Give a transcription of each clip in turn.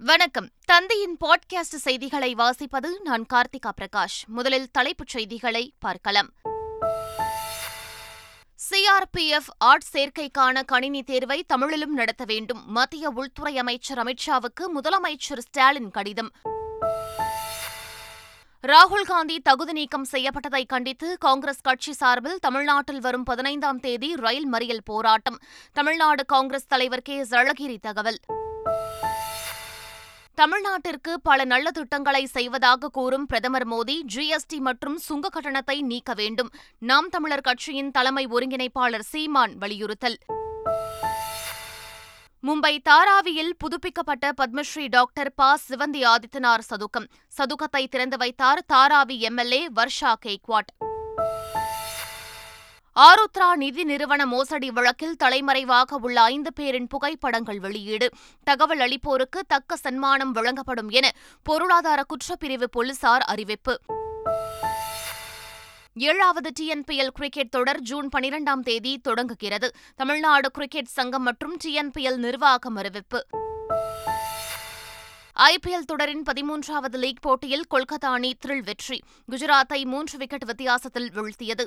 வணக்கம். தந்தையின் பாட்காஸ்ட் செய்திகளை வாசிப்பது நான் கார்த்திகா பிரகாஷ். முதலில் தலைப்புச் செய்திகளை பார்க்கலாம். சிஆர்பிஎஃப் ஆர்ட் சேர்க்கைக்கான கணினி தேர்வை தமிழிலும் நடத்த வேண்டும். மத்திய உள்துறை அமைச்சர் அமித்ஷாவுக்கு முதலமைச்சர் ஸ்டாலின் கடிதம். ராகுல் காந்தி தகுதி நீக்கம் செய்யப்பட்டதை கண்டித்து காங்கிரஸ் கட்சி சார்பில் தமிழ்நாட்டில் வரும் பதினைந்தாம் தேதி ரயில் மறியல் போராட்டம். தமிழ்நாடு காங்கிரஸ் தலைவர் கே எஸ் அழகிரி தகவல். தமிழ்நாட்டிற்கு பல நல்ல திட்டங்களை செய்வதாக கூறும் பிரதமர் மோடி ஜிஎஸ்டி மற்றும் சுங்க கட்டணத்தை நீக்க வேண்டும். நாம் தமிழர் கட்சியின் தலைமை ஒருங்கிணைப்பாளர் சீமான் வலியுறுத்தல். மும்பை தாராவியில் புதுப்பிக்கப்பட்ட பத்மஸ்ரீ டாக்டர் ப. சிவந்தி ஆதித்தனார் சதுக்கம். சதுக்கத்தை திறந்து வைத்தார் தாராவி எம்எல்ஏ வர்ஷா கேக்வாட் ஆருத்ரா நிதி நிறுவன மோசடி வழக்கில் தலைமறைவாக உள்ள ஐந்து பேரின் புகைப்படங்கள் வெளியீடு. தகவல் அளிப்போருக்கு தக்க சன்மானம் வழங்கப்படும் என பொருளாதார குற்றப்பிரிவு போலீசார் அறிவிப்பு. ஏழாவது டிஎன்பிஎல் கிரிக்கெட் தொடர் ஜூன் பனிரெண்டாம் தேதி தொடங்குகிறது. தமிழ்நாடு கிரிக்கெட் சங்கம் மற்றும் டிஎன்பிஎல் நிர்வாகம் அறிவிப்பு. ஐபிஎல் தொடரின் பதிமூன்றாவது லீக் போட்டியில் கொல்கத்தா அணி த்ரில் வெற்றி. குஜராத்தை மூன்று விக்கெட் வித்தியாசத்தில் வீழ்த்தியது.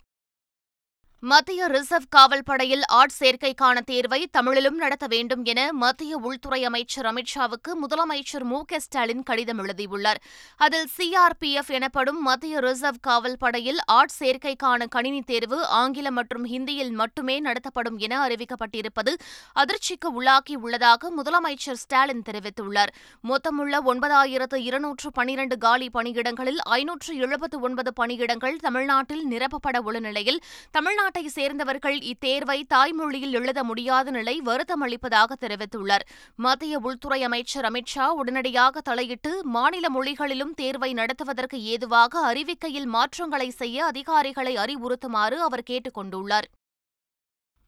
மத்திய ரிசர்வ் காவல் படையில் ஆட்சேர்க்கைக்கான தேர்வை தமிழிலும் நடத்த வேண்டும் என மத்திய உள்துறை அமைச்சர் அமித்ஷாவுக்கு முதலமைச்சர் மு க ஸ்டாலின் கடிதம் எழுதியுள்ளார். அதில் சிஆர்பிஎஃப் எனப்படும் மத்திய ரிசர்வ் காவல் படையில் ஆட்சேர்க்கைக்கான கணினி தேர்வு ஆங்கிலம் மற்றும் ஹிந்தியில் மட்டுமே நடத்தப்படும் என அறிவிக்கப்பட்டிருப்பது அதிர்ச்சிக்கு உள்ளாக்கியுள்ளதாக முதலமைச்சர் ஸ்டாலின் தெரிவித்துள்ளார். மொத்தமுள்ள ஒன்பதாயிரத்து இருநூற்று பனிரண்டு காலி பணியிடங்களில் ஐநூற்று எழுபத்து ஒன்பது பணியிடங்கள் தமிழ்நாட்டில் நிரப்பப்பட உள்ள நிலையில் தமிழ்நாடு தமிழ்நாட்டை சேர்ந்தவர்கள் இத்தேர்வை தாய்மொழியில் எழுத முடியாத நிலை வருத்தம் அளிப்பதாக தெரிவித்துள்ளார். மத்திய உள்துறை அமைச்சர் அமித்ஷா உடனடியாக தலையிட்டு மாநில மொழிகளிலும் தேர்வை நடத்துவதற்கு ஏதுவாக அறிவிக்கையில் மாற்றங்களை செய்ய அதிகாரிகளை அறிவுறுத்துமாறு அவர் கேட்டுக் கொண்டுள்ளார்.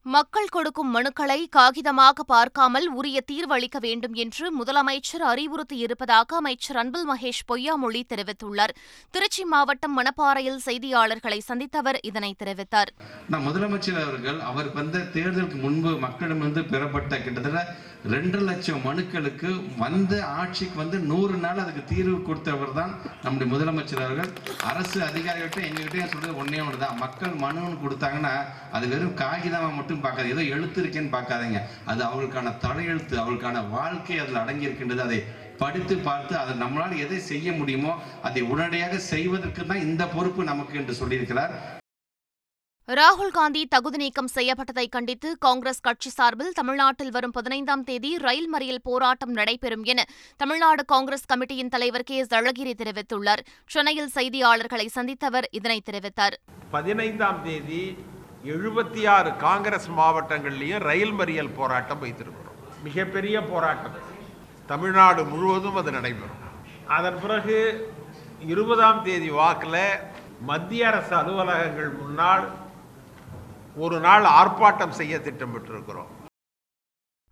மக்கள் கொடுக்கும் மனுக்களை காகிதமாக பார்க்காமல் உரிய தீர்வளிக்க வேண்டும் என்று முதலமைச்சர் அறிவுறுத்தியிருப்பதாக அமைச்சர் அன்பில் மகேஷ் பொய்யாமொழி தெரிவித்துள்ளார். திருச்சி மாவட்டம் மணப்பாறையில் செய்தியாளர்களை சந்தித்தவர் இதனை தெரிவித்தார். முதலமைச்சர் அவர்கள் அவர் வந்த தேர்தலுக்கு முன்பு மக்களிடமிருந்து பெறப்பட்ட கிட்டத்தட்ட ரெண்டு லட்சம் மனுக்களுக்கு வந்த ஆட்சிக்கு வந்து நூறு நாள் அதுக்கு தீர்வு கொடுத்தவர் தான் நம்முடைய முதலமைச்சர் அவர்கள். அரசு அதிகாரிகள்கிட்ட எங்ககிட்ட சொல்றது ஒன்னே ஒன்று தான் மக்கள் மனுன்னு கொடுத்தாங்கன்னா அது வெறும் காகிதமாக மட்டும் பார்க்காது ஏதோ எழுத்து இருக்கேன்னு பார்க்காதீங்க. அது அவர்களுக்கான தலையெழுத்து அவர்களுக்கான வாழ்க்கை அதில் அடங்கி இருக்கின்றது அதை படித்து பார்த்து அதை நம்மளால் எதை செய்ய முடியுமோ அதை உடனடியாக செய்வதற்கு தான் இந்த பொறுப்பு நமக்கு என்று சொல்லியிருக்கிறார். ராகுல் காந்தி தகுதி நீக்கம் செய்யப்பட்டதை கண்டித்து காங்கிரஸ் கட்சி சார்பில் தமிழ்நாட்டில் வரும் பதினைந்தாம் தேதி ரயில் மறியல் போராட்டம் நடைபெறும் என தமிழ்நாடு காங்கிரஸ் கமிட்டியின் தலைவர் கே எஸ் அழகிரி தெரிவித்துள்ளார். சென்னையில் செய்தியாளர்களை சந்தித்தவர் இதனை தெரிவித்தார். பதினைந்தாம் தேதி எழுபத்தி ஆறு காங்கிரஸ் மாவட்டங்கள்லையும் ரயில் மறியல் போராட்டம் வைத்திருக்கிறோம். மிகப்பெரிய போராட்டம். தமிழ்நாடு முழுவதும் அது நடைபெறும். அதன் பிறகு இருபதாம் தேதி வாக்கில் மத்திய அரசு அலுவலகங்கள் முன்னால் ஒரு நாள் ஆர்ப்பாட்டம் செய்ய திட்டமிட்டிருக்கிறோம்.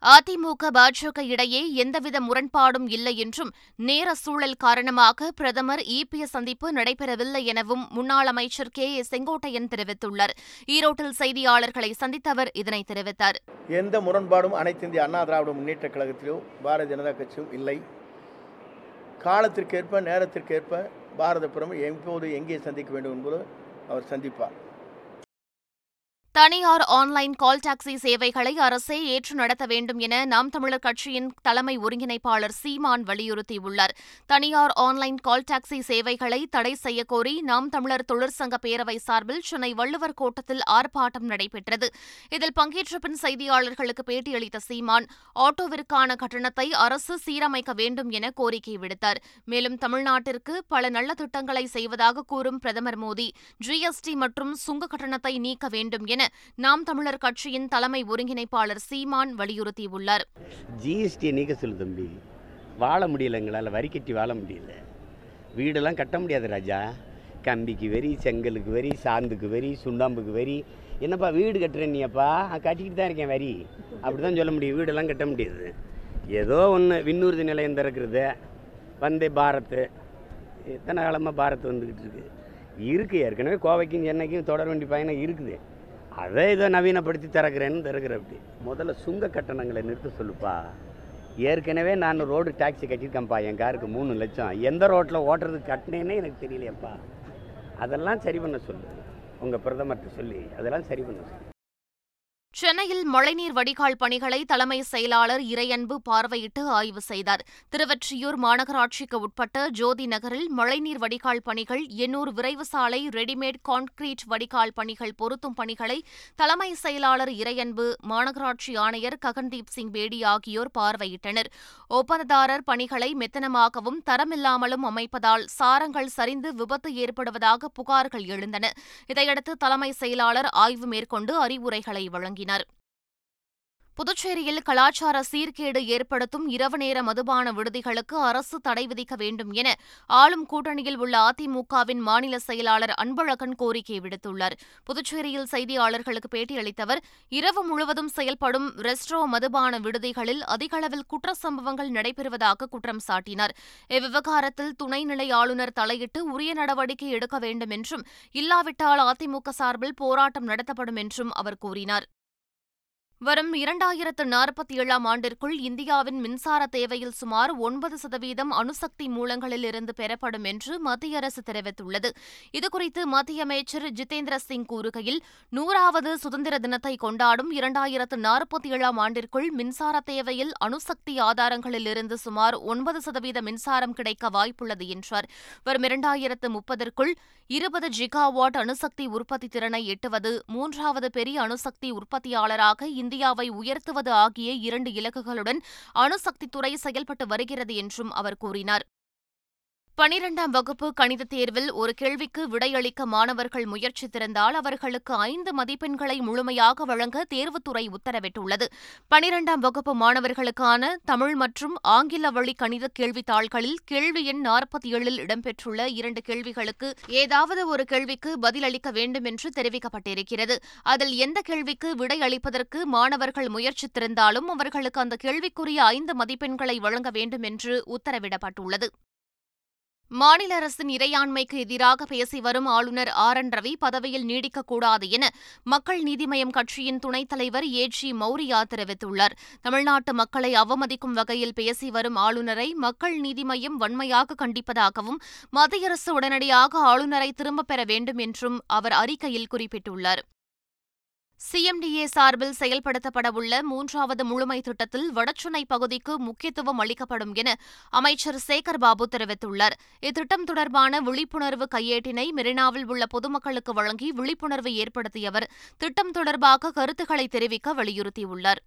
அதிமுக பாஜக இடையே எந்தவித முரண்பாடும் இல்லை என்றும் நேர சூழல் காரணமாக பிரதமர் இபிஎஸ் சந்திப்பு நடைபெறவில்லை எனவும் முன்னாள் அமைச்சர் கே ஏ செங்கோட்டையன் தெரிவித்துள்ளார். ஈரோட்டில் செய்தியாளர்களை சந்தித்தவர் இதனை தெரிவித்தார். எந்த முரண்பாடும் அனைத்து இந்திய அண்ணா திராவிட முன்னேற்ற கழகத்திலோ பாரதிய ஜனதா கட்சியும் இல்லை. காலத்திற்கேற்ப நேரத்திற்கேற்ப பாரத பிரதமர் எப்போது எங்கே சந்திக்க வேண்டும் என்பது அவர் சந்திப்பார். தனியார் ஆன்லைன் கால் டாக்ஸி சேவைகளை அரசே ஏற்று நடத்த வேண்டும் என நாம் தமிழர் கட்சியின் தலைமை ஒருங்கிணைப்பாளர் சீமான் வலியுறுத்தியுள்ளார். தனியார் ஆன்லைன் கால் டாக்ஸி சேவைகளை தடை செய்யக்கோரி நாம் தமிழர் தொழிற்சங்க பேரவை சார்பில் சென்னை வள்ளுவர் கோட்டத்தில் ஆர்ப்பாட்டம் நடைபெற்றது. இதில் பங்கேற்ற பின் செய்தியாளர்களுக்கு பேட்டியளித்த சீமான் ஆட்டோவிற்கான கட்டணத்தை அரசு சீரமைக்க வேண்டும் என கோரிக்கை விடுத்தார். மேலும் தமிழ்நாட்டிற்கு பல நல்ல திட்டங்களை செய்வதாக கூறும் பிரதமர் மோடி ஜிஎஸ்டி மற்றும் சுங்க கட்டணத்தை நீக்க வேண்டும் என நாம் தமிழர் கட்சியின் தலைமை ஒருங்கிணைப்பாளர் சீமான் வலியுறுத்தியுள்ளார். ஜிஎஸ்டி நீக்க சொல்லு தம்பி. வாழ முடியல எங்களால் வரி கட்டி வாழ முடியல. வீடெல்லாம் கட்ட முடியாது ராஜா. கம்பிக்கு வரி செங்கலுக்கு வரி சாந்துக்கு வரி சுண்ணாம்புக்கு வரி. என்னப்பா வீடு கட்டுறேன் நீப்பா கட்டிக்கிட்டு தான் இருக்கேன் வரி. அப்படி தான் சொல்ல முடியும். வீடெல்லாம் கட்ட முடியாது. ஏதோ ஒன்று விண்ணூர்தி நிலையம் திறக்கிறது. வந்தே பாரத்து எத்தனை காலமாக பாரத் வந்துக்கிட்டு இருக்குது இருக்குது ஏற்கனவே கோவைக்கும் சென்னைக்கும் தொடர் வண்டி பயணம் இருக்குது. அதை இதை நவீனப்படுத்தி திறக்கிறேன்னு திறக்கிற அப்படி. முதல்ல சுங்க கட்டணங்களை நிறுத்த சொல்லுப்பா. ஏற்கனவே நான் ரோடு டாக்ஸி கட்டியிருக்கேன்ப்பா. என் காருக்கு மூணு லட்சம். எந்த ரோட்டில் ஓட்டுறதுக்கு கட்டினேன்னே எனக்கு தெரியலையப்பா. அதெல்லாம் சரி பண்ண சொல்லு. உங்கள் பிரதமர்கிட்ட சொல்லி அதெல்லாம் சரி பண்ண சொல்லு. சென்னையில் மழைநீர் வடிகால் பணிகளை தலைமை செயலாளர் இறையன்பு பார்வையிட்டு ஆய்வு செய்தார். திருவொற்றியூர் மாநகராட்சிக்கு உட்பட்ட ஜோதி நகரில் மழைநீர் வடிகால் பணிகள் எண்ணூர் விரைவு சாலை ரெடிமேட் கான்கிரீட் வடிகால் பணிகள் பொருத்தும் பணிகளை தலைமை செயலாளர் இறையன்பு மாநகராட்சி ஆணையர் ககன்தீப் சிங் பேடி ஆகியோர் பார்வையிட்டனர். ஒப்பந்ததாரர் பணிகளை மெத்தனமாகவும் தரமில்லாமலும் அமைப்பதால் சாரங்கள் சரிந்து விபத்து ஏற்படுவதாக புகார்கள் எழுந்தன. இதையடுத்து தலைமை செயலாளர் ஆய்வு மேற்கொண்டு அறிவுரைகளை வழங்கினார். புதுச்சேரியில் கலாச்சார சீர்கேடு ஏற்படுத்தும் இரவு நேர மதுபான விடுதிகளுக்கு அரசு தடை விதிக்க வேண்டும் என ஆளும் கூட்டணியில் உள்ள அதிமுகவின் மாநில செயலாளர் அன்பழகன் கோரிக்கை விடுத்துள்ளார். புதுச்சேரியில் செய்தியாளர்களுக்கு பேட்டியளித்த அவர் இரவு முழுவதும் செயல்படும் ரெஸ்ட்ரோ மதுபான விடுதிகளில் அதிகளவில் குற்ற சம்பவங்கள் நடைபெறுவதாக குற்றம் சாட்டினார். இவ்விவகாரத்தில் துணைநிலை ஆளுநர் தலையிட்டு உரிய நடவடிக்கை எடுக்க வேண்டும் என்றும் இல்லாவிட்டால் அதிமுக சார்பில் போராட்டம் நடத்தப்படும் என்றும் அவர் கூறினார். வரும் இரண்டாயிரத்து நாற்பத்தி ஏழாம் ஆண்டிற்குள் இந்தியாவின் மின்சார தேவையில் சுமார் ஒன்பது சதவீதம் அணுசக்தி மூலங்களிலிருந்து பெறப்படும் என்று மத்திய அரசு தெரிவித்துள்ளது. இதுகுறித்து மத்திய அமைச்சர் ஜிதேந்திர சிங் கூறுகையில் நூறாவது சுதந்திர தினத்தை கொண்டாடும் இரண்டாயிரத்து நாற்பத்தி ஏழாம் ஆண்டிற்குள் மின்சார தேவையில் அணுசக்தி ஆதாரங்களிலிருந்து சுமார் ஒன்பது சதவீத மின்சாரம் கிடைக்க வாய்ப்புள்ளது என்றார். வரும் இரண்டாயிரத்து முப்பதற்குள் இருபது ஜிகாவாட் அணுசக்தி உற்பத்தி திறனை எட்டுவது மூன்றாவது பெரிய அணுசக்தி உற்பத்தியாளராக இந்தியாவை உயர்த்துவது ஆகிய இரண்டு இலக்குகளுடன் அணுசக்தித்துறை செயல்பட்டு வருகிறது என்றும் அவர் கூறினார். பனிரெண்டாம் வகுப்பு கணிதத் தேர்வில் ஒரு கேள்விக்கு விடையளிக்க மாணவர்கள் முயற்சித்திருந்தால் அவர்களுக்கு ஐந்து மதிப்பெண்களை முழுமையாக வழங்க தேர்வுத்துறை உத்தரவிட்டுள்ளது. பனிரெண்டாம் வகுப்பு மாணவர்களுக்கான தமிழ் மற்றும் ஆங்கில வழி கணித கேள்வித்தாள்களில் கேள்வி எண் நாற்பத்தி ஏழில் இடம்பெற்றுள்ள இரண்டு கேள்விகளுக்கு ஏதாவது ஒரு கேள்விக்கு பதிலளிக்க வேண்டும் என்று தெரிவிக்கப்பட்டிருக்கிறது. அதில் எந்த கேள்விக்கு விடையளிப்பதற்கு மாணவர்கள் முயற்சித்திருந்தாலும் அவர்களுக்கு அந்த கேள்விக்குரிய ஐந்து மதிப்பெண்களை வழங்க வேண்டும் என்று உத்தரவிடப்பட்டுள்ளது. மாநில அரசின் இறையாண்மைக்கு எதிராக பேசி வரும் ஆளுநர் ஆர் என் ரவி பதவியில் நீடிக்கக்கூடாது என மக்கள் நீதிமயம் கட்சியின் துணைத் தலைவர் ஏ. ஜி. மௌரியா தெரிவித்துள்ளார். தமிழ்நாட்டு மக்களை அவமதிக்கும் வகையில் பேசி வரும் ஆளுநரை மக்கள் நீதிமயம் வன்மையாக கண்டிப்பதாகவும் மத்திய அரசு உடனடியாக ஆளுநரை திரும்பப் பெற வேண்டும் என்றும் அவர் அறிக்கையில் குறிப்பிட்டுள்ளார். சிஎம்டிஏ சார்பில் செயல்படுத்தப்படவுள்ள மூன்றாவது முழுமை திட்டத்தில் வடசென்னை பகுதிக்கு முக்கியத்துவம் அளிக்கப்படும் என அமைச்சர் சேகர் பாபு தெரிவித்துள்ளார். இத்திட்டம் தொடர்பான விழிப்புணர்வு கையேட்டினை மெரினாவில் உள்ள பொதுமக்களுக்கு வழங்கி விழிப்புணர்வு ஏற்படுத்திய அவர் திட்டம் தொடர்பாக கருத்துக்களை தெரிவிக்க வலியுறுத்தியுள்ளார்.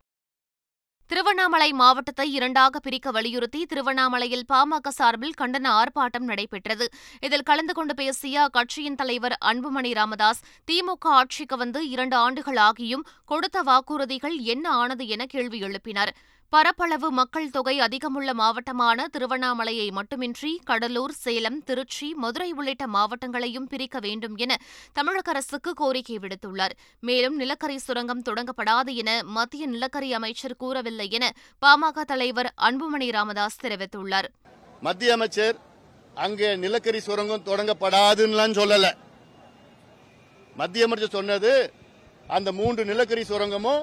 திருவண்ணாமலை மாவட்டத்தை இரண்டாக பிரிக்க வலியுறுத்தி திருவண்ணாமலையில் பாமக சார்பில் கண்டன ஆர்ப்பாட்டம் நடைபெற்றது. இதில் கலந்து கொண்டு பேசிய அக்கட்சியின் தலைவர் அன்புமணி ராமதாஸ் திமுக ஆட்சிக்கு வந்து இரண்டு ஆண்டுகள் ஆகியும் கொடுத்த வாக்குறுதிகள் என்ன ஆனது என கேள்வி எழுப்பினார். பரப்பளவு மக்கள் தொகை அதிகமுள்ள மாவட்டமான திருவண்ணாமலையை மட்டுமின்றி கடலூர் சேலம் திருச்சி மதுரை உள்ளிட்ட மாவட்டங்களையும் பிரிக்க வேண்டும் என தமிழக அரசுக்கு கோரிக்கை விடுத்துள்ளார். மேலும் நிலக்கரி சுரங்கம் தொடங்கப்படாது என மத்திய நிலக்கரி அமைச்சர் கூறவில்லை என பாமக தலைவர் அன்புமணி ராமதாஸ் தெரிவித்துள்ளார். மத்திய அமைச்சர் அங்கே நிலக்கரி சுரங்கம் தொடங்கப்படாதுன்னு சொல்லல. மத்திய அமைச்சர் சொன்னது அந்த மூன்று நிலக்கரி சுரங்கமும்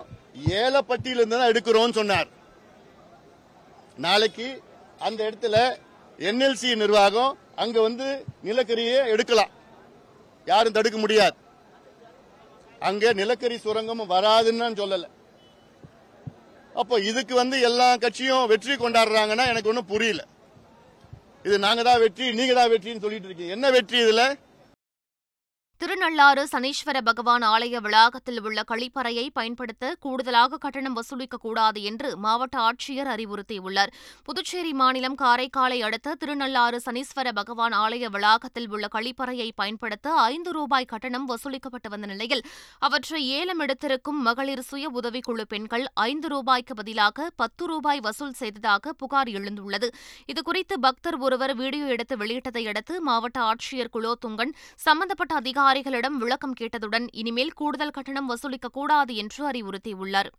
ஏலப்பட்டியிலிருந்து தான் எடுக்கிறோம்னு சொன்னார். நாளைக்கு அந்த இடத்துல என்எல்சி நிர்வாகம் அங்க வந்து நிலக்கரியை எடுக்கலாம். யாரும் தடுக்க முடியாது. அங்க நிலக்கரி சுரங்கமும் வராதுன்னு சொல்லல. அப்போ இதுக்கு வந்து எல்லா கட்சியும் வெற்றி கொண்டாடுறாங்கன்னா எனக்கு ஒன்றும் புரியல. இது நாங்க தான் வெற்றி நீங்க தான் வெற்றின்னு சொல்லிட்டு இருக்கீங்க. என்ன வெற்றி இதுல? திருநள்ளாறு சனீஸ்வர பகவான் ஆலய வளாகத்தில் உள்ள கழிப்பறையை பயன்படுத்த கூடுதலாக கட்டணம் வசூலிக்கக்கூடாது என்று மாவட்ட ஆட்சியர் அறிவுறுத்தியுள்ளார். புதுச்சேரி மாநிலம் காரைக்காலை அடுத்த திருநள்ளாறு சனீஸ்வர பகவான் ஆலய வளாகத்தில் உள்ள கழிப்பறையை பயன்படுத்த ஐந்து ரூபாய் கட்டணம் வசூலிக்கப்பட்டு வந்த நிலையில் அவற்றை ஏலம் எடுத்திருக்கும் மகளிர் சுய உதவிக்குழு பெண்கள் ஐந்து ரூபாய்க்கு பதிலாக பத்து ரூபாய் வசூல் செய்ததாக புகார் எழுந்துள்ளது. இதுகுறித்து பக்தர் ஒருவர் வீடியோ எடுத்து வெளியிட்டதை அடுத்து மாவட்ட ஆட்சியர் குலோத்துங்கன் சம்பந்தப்பட்ட அதிகாரி அதிகாரிகளிடம் விளக்கம் கேட்டதுடன் இனிமேல் கூடுதல் கட்டணம் வசூலிக்கக்கூடாது என்று அறிவுறுத்தியுள்ளார்.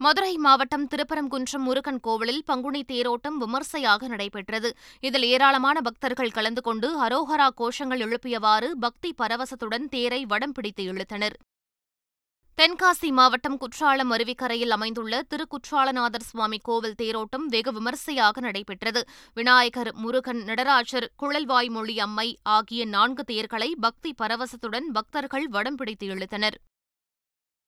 மதுரை மாவட்டம் திருப்பரங்குன்றம் முருகன் கோவிலில் பங்குனி தேரோட்டம் விமர்சையாக நடைபெற்றது. இதில் ஏராளமான பக்தர்கள் கலந்து கொண்டு ஹரோஹரா கோஷங்கள் எழுப்பியவாறு பக்தி பரவசத்துடன் தேரை வடம் பிடித்து இழுத்தனர். தென்காசி மாவட்டம் குற்றாலம் அருவிக்கரையில் அமைந்துள்ள திருக்குற்றாலநாதர் சுவாமி கோவில் தேரோட்டம் வெகு விமரிசையாக நடைபெற்றது. விநாயகர் முருகன் நடராஜர் குழல்வாய்மொழி அம்மை ஆகிய நான்கு தேர்களை பக்தி பரவசத்துடன் பக்தர்கள் வடம் பிடித்து இழுத்தனர்.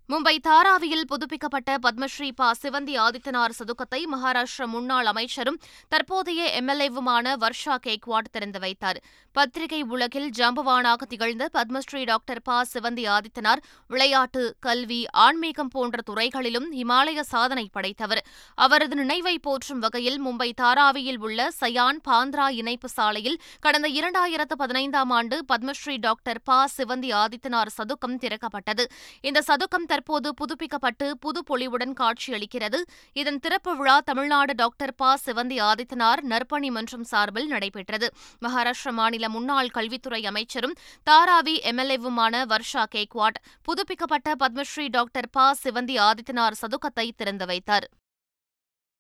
மும்பை தாராவியில் புதுப்பிக்கப்பட்ட பத்மஸ்ரீ பா சிவந்தி ஆதித்தனார் சதுக்கத்தை மகாராஷ்டிர முன்னாள் அமைச்சரும் தற்போதைய எம்எல்ஏவுமான வர்ஷா கேக்வாட் திறந்து வைத்தார். பத்திரிகை உலகில் ஜம்பவானாக திகழ்ந்த பத்மஸ்ரீ டாக்டர் ப சிவந்தி ஆதித்தனார் விளையாட்டு கல்வி ஆன்மீகம் போன்ற துறைகளிலும் இமாலய சாதனை படைத்தவர். அவரது நினைவை போற்றும் வகையில் மும்பை தாராவியில் உள்ள சயான் பாந்த்ரா இணைப்பு சாலையில் கடந்த இரண்டாயிரத்து பதினைந்தாம் ஆண்டு பத்மஸ்ரீ டாக்டர் ப சிவந்தி ஆதித்தனார் சதுக்கம் திறக்கப்பட்டது. இந்த சதுக்கம் தற்போது புதுப்பிக்கப்பட்டு புது பொலிவுடன் காட்சியளிக்கிறது. இதன் திறப்பு விழா தமிழ்நாடு டாக்டர் ப. சிவந்தி ஆதித்தனார் நற்பணி மன்றம் சார்பில் நடைபெற்றது. மகாராஷ்டிர மாநில முன்னாள் கல்வித்துறை அமைச்சரும் தாராவி எம்எல்ஏவுமான வர்ஷா கேக்வாட் புதுப்பிக்கப்பட்ட பத்மஸ்ரீ டாக்டர் ப. சிவந்தி ஆதித்தனார் சதுக்கத்தை திறந்து வைத்தார்.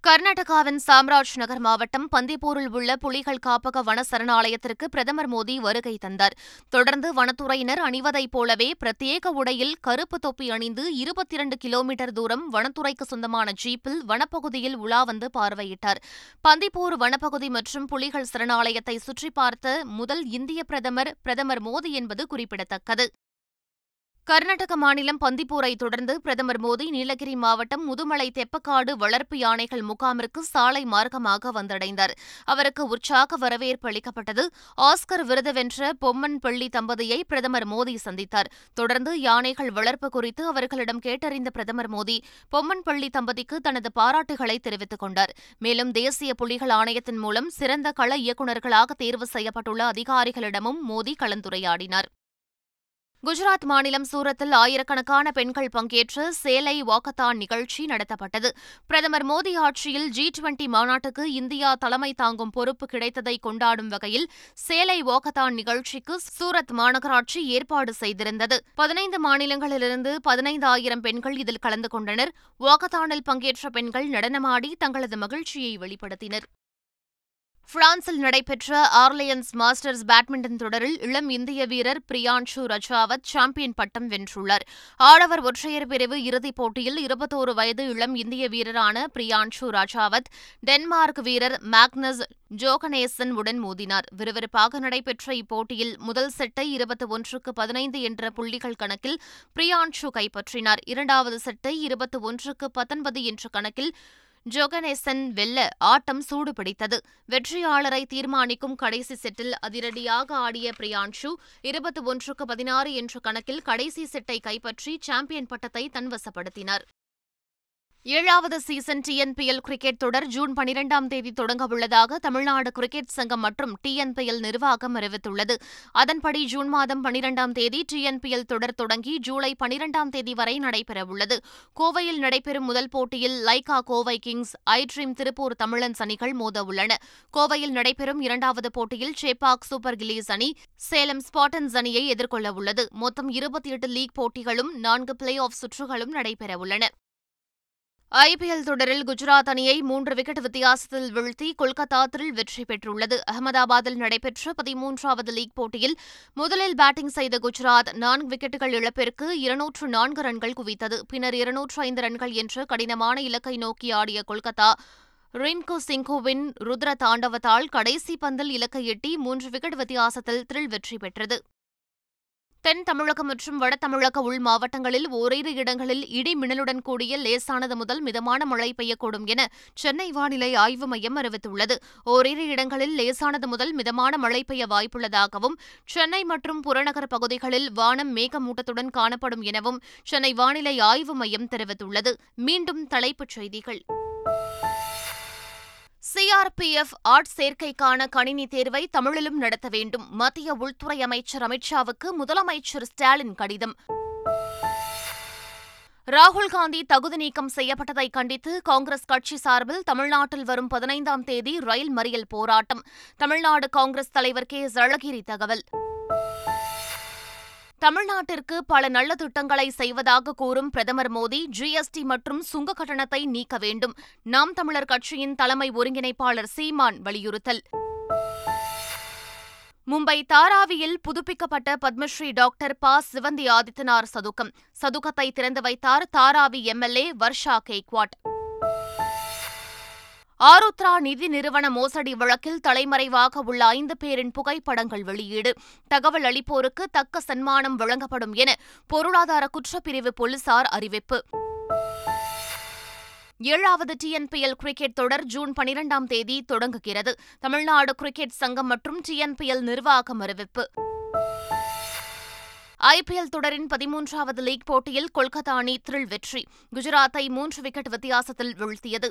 கர்நாடகாவின் சாம்ராஜ் நகர் மாவட்டம் பந்திப்பூரில் உள்ள புலிகள் காப்பக வன சரணாலயத்திற்கு பிரதமர் மோடி வருகை தந்தார். தொடர்ந்து வனத்துறையினர் அணிவதைப் போலவே பிரத்யேக உடையில் கருப்பு தொப்பி அணிந்து இருபத்தி இரண்டு கிலோமீட்டர் தூரம் வனத்துறைக்கு சொந்தமான ஜீப்பில் வனப்பகுதியில் உலா வந்து பார்வையிட்டார். பந்திப்பூர் வனப்பகுதி மற்றும் புலிகள் சரணாலயத்தை சுற்றி பார்த்த முதல் இந்திய பிரதமர் பிரதமர் மோடி என்பது குறிப்பிடத்தக்கது. கர்நாடக மாநிலம் பந்திப்பூரை தொடர்ந்து பிரதமர் மோடி நீலகிரி மாவட்டம் முதுமலை தெப்பக்காடு வளர்ப்பு யானைகள் முகாமிற்கு சாலை மார்க்கமாக வந்தடைந்தார். அவருக்கு உற்சாக வரவேற்பு அளிக்கப்பட்டது. ஆஸ்கர் விருது வென்ற பொம்மன் பள்ளி தம்பதியை பிரதமர் மோடி சந்தித்தார். தொடர்ந்து யானைகள் வளர்ப்பு குறித்து அவர்களிடம் கேட்டறிந்த பிரதமர் மோடி பொம்மன் பள்ளி தம்பதிக்கு தனது பாராட்டுகளை தெரிவித்துக் கொண்டார். மேலும் தேசிய புலிகள் ஆணையத்தின் மூலம் சிறந்த கள இயக்குநர்களாக தேர்வு செய்யப்பட்டுள்ள அதிகாரிகளிடமும் மோடி கலந்துரையாடினார். குஜராத் மாநிலம் சூரத்தில் ஆயிரக்கணக்கான பெண்கள் பங்கேற்ற சேலை வாக்கத்தான் நிகழ்ச்சி நடத்தப்பட்டது. பிரதமர் மோடி ஆட்சியில் ஜி டுவெண்டி மாநாட்டுக்கு இந்தியா தலைமை தாங்கும் பொறுப்பு கிடைத்ததை கொண்டாடும் வகையில் சேலை வாக்கத்தான் நிகழ்ச்சிக்கு சூரத் மாநகராட்சி ஏற்பாடு செய்திருந்தது. பதினைந்து மாநிலங்களிலிருந்து பதினைந்தாயிரம் பெண்கள் இதில் கலந்து கொண்டனர். வாக்கத்தானில் பங்கேற்ற பெண்கள் நடனமாடி தங்களது மகிழ்ச்சியை வெளிப்படுத்தினர். பிரான்சில் நடைபெற்ற ஆர்லியன்ஸ் மாஸ்டர்ஸ் பேட்மிண்டன் தொடரில் இளம் இந்திய வீரர் பிரியான்ஷு ரஜாவத் சாம்பியன் பட்டம் வென்றுள்ளார். ஆடவர் ஒற்றையர் பிரிவு இறுதிப் போட்டியில் இருபத்தோரு வயது இளம் இந்திய வீரரான பிரியான்ஷு ராஜாவத் டென்மார்க் வீரர் மேக்னஸ் ஜோகனேசன் உடன் மோதினார். விறுவிறுப்பாக நடைபெற்ற இப்போட்டியில் முதல் செட்டை இருபத்தி ஒன்றுக்கு பதினைந்து என்ற புள்ளிகள் கணக்கில் பிரியான்ஷு கைப்பற்றினார். இரண்டாவது செட்டை இருபத்தி ஒன்றுக்கு பத்தொன்பது என்ற கணக்கில் ஜொகனேசன் வெல்ல ஆட்டம் சூடுபிடித்தது. வெற்றியாளரை தீர்மானிக்கும் கடைசி செட்டில் அதிரடியாக ஆடிய பிரியான்ஷு இருபத்தி ஒன்றுக்கு பதினாறு என்ற கணக்கில் கடைசி செட்டை கைப்பற்றி சாம்பியன் பட்டத்தை தன்வசப்படுத்தினார். ஏழாவது சீசன் டிஎன்பிஎல் கிரிக்கெட் தொடர் ஜூன் பனிரெண்டாம் தேதி தொடங்கவுள்ளதாக தமிழ்நாடு கிரிக்கெட் சங்கம் மற்றும் டிஎன்பிஎல் நிர்வாகம் அறிவித்துள்ளது. அதன்படி ஜூன் மாதம் பனிரெண்டாம் தேதி டிஎன்பிஎல் தொடர் தொடங்கி ஜூலை பனிரெண்டாம் தேதி வரை நடைபெறவுள்ளது. கோவையில் நடைபெறும் முதல் போட்டியில் Lyca Kovai Kings I Dream Tiruppur Tamizhans அணிகள் மோதவுள்ளன. கோவையில் நடைபெறும் இரண்டாவது போட்டியில் சேப்பாக் சூப்பர் கிலீஸ் அணி சேலம் ஸ்பாட்டன்ஸ் அணியை எதிர்கொள்ளவுள்ளது. மொத்தம் இருபத்தி எட்டு லீக் போட்டிகளும் நான்கு பிளே ஆஃப் சுற்றுகளும் நடைபெறவுள்ளன. ஐபிஎல் தொடரில் குஜராத் அணியை மூன்று விக்கெட் வித்தியாசத்தில் வீழ்த்தி கொல்கத்தா த்ரில் வெற்றி பெற்றுள்ளது. அகமதாபாத்தில் நடைபெற்ற பதிமூன்றாவது லீக் போட்டியில் முதலில் பேட்டிங் செய்த குஜராத் நான்கு விக்கெட்டுகள் இழப்பிற்கு இருநூற்று நான்கு ரன்கள் குவித்தது. பின்னர் இருநூற்று ஐந்து ரன்கள் என்ற கடினமான இலக்கை நோக்கி ஆடிய கொல்கத்தா ரின்கு சிங்குவின் ருத்ர தாண்டவத்தால் கடைசி பந்தில் இலக்கை எட்டி மூன்று விக்கெட் வித்தியாசத்தில் த்ரில் வெற்றி பெற்றது. தென் தமிழகம் மற்றும் வட தமிழக உள் மாவட்டங்களில் ஓரிரு இடங்களில் இடி மின்னலுடன் கூடிய லேசானது முதல் மிதமான மழை பெய்யக்கூடும் என சென்னை வானிலை ஆய்வு மையம் அறிவித்துள்ளது. ஓரிரு இடங்களில் லேசானது முதல் மிதமான மழை பெய்ய வாய்ப்புள்ளதாகவும் சென்னை மற்றும் புறநகர் பகுதிகளில் வானம் மேகமூட்டத்துடன் காணப்படும் எனவும் சென்னை வானிலை ஆய்வு மையம் தெரிவித்துள்ளது. மீண்டும் தலைப்புச் செய்திகள். சிஆர்பிஎஃப் ஆர்ட் சேர்க்கைக்கான கணினி தேர்வை தமிழிலும் நடத்த வேண்டும். மத்திய உள்துறை அமைச்சர் அமித்ஷாவுக்கு முதலமைச்சர் ஸ்டாலின் கடிதம். ராகுல் காந்தி தகுதி நீக்கம் செய்யப்பட்டதை கண்டித்து காங்கிரஸ் கட்சி சார்பில் தமிழ்நாட்டில் வரும் பதினைந்தாம் தேதி ரயில் மறியல் போராட்டம். தமிழ்நாடு காங்கிரஸ் தலைவர் கே அழகிரி தகவல். தமிழ்நாட்டிற்கு பல நல்ல திட்டங்களை செய்வதாக கூறும் பிரதமர் மோடி ஜிஎஸ்டி மற்றும் சுங்க கட்டணத்தை நீக்க வேண்டும். நாம் தமிழர் கட்சியின் தலைமை ஒருங்கிணைப்பாளர் சீமான் வலியுறுத்தல். மும்பை தாராவியில் புதுப்பிக்கப்பட்ட பத்மஸ்ரீ டாக்டர் ப. சிவந்தி ஆதித்தனார் சதுக்கம். சதுக்கத்தை திறந்து வைத்தார் தாராவி எம்எல்ஏ வர்ஷா கேக்வாட். ஆருத்ரா நிதி நிறுவன மோசடி வழக்கில் தலைமறைவாக உள்ள ஐந்து பேரின் புகைப்படங்கள் வெளியீடு. தகவல் அளிப்போருக்கு தக்க சன்மானம் வழங்கப்படும் என பொருளாதார குற்றப்பிரிவு போலீசார் அறிவிப்பு. ஏழாவது டிஎன்பிஎல் கிரிக்கெட் தொடர் ஜூன் பனிரெண்டாம் தேதி தொடங்குகிறது. தமிழ்நாடு கிரிக்கெட் சங்கம் மற்றும் டிஎன்பிஎல் நிர்வாகம் அறிவிப்பு. ஐபிஎல் தொடரின் பதிமூன்றாவது லீக் போட்டியில் கொல்கத்தா அணி த்ரில் வெற்றி. குஜராத்தை மூன்று விக்கெட் வித்தியாசத்தில் வீழ்த்தியது.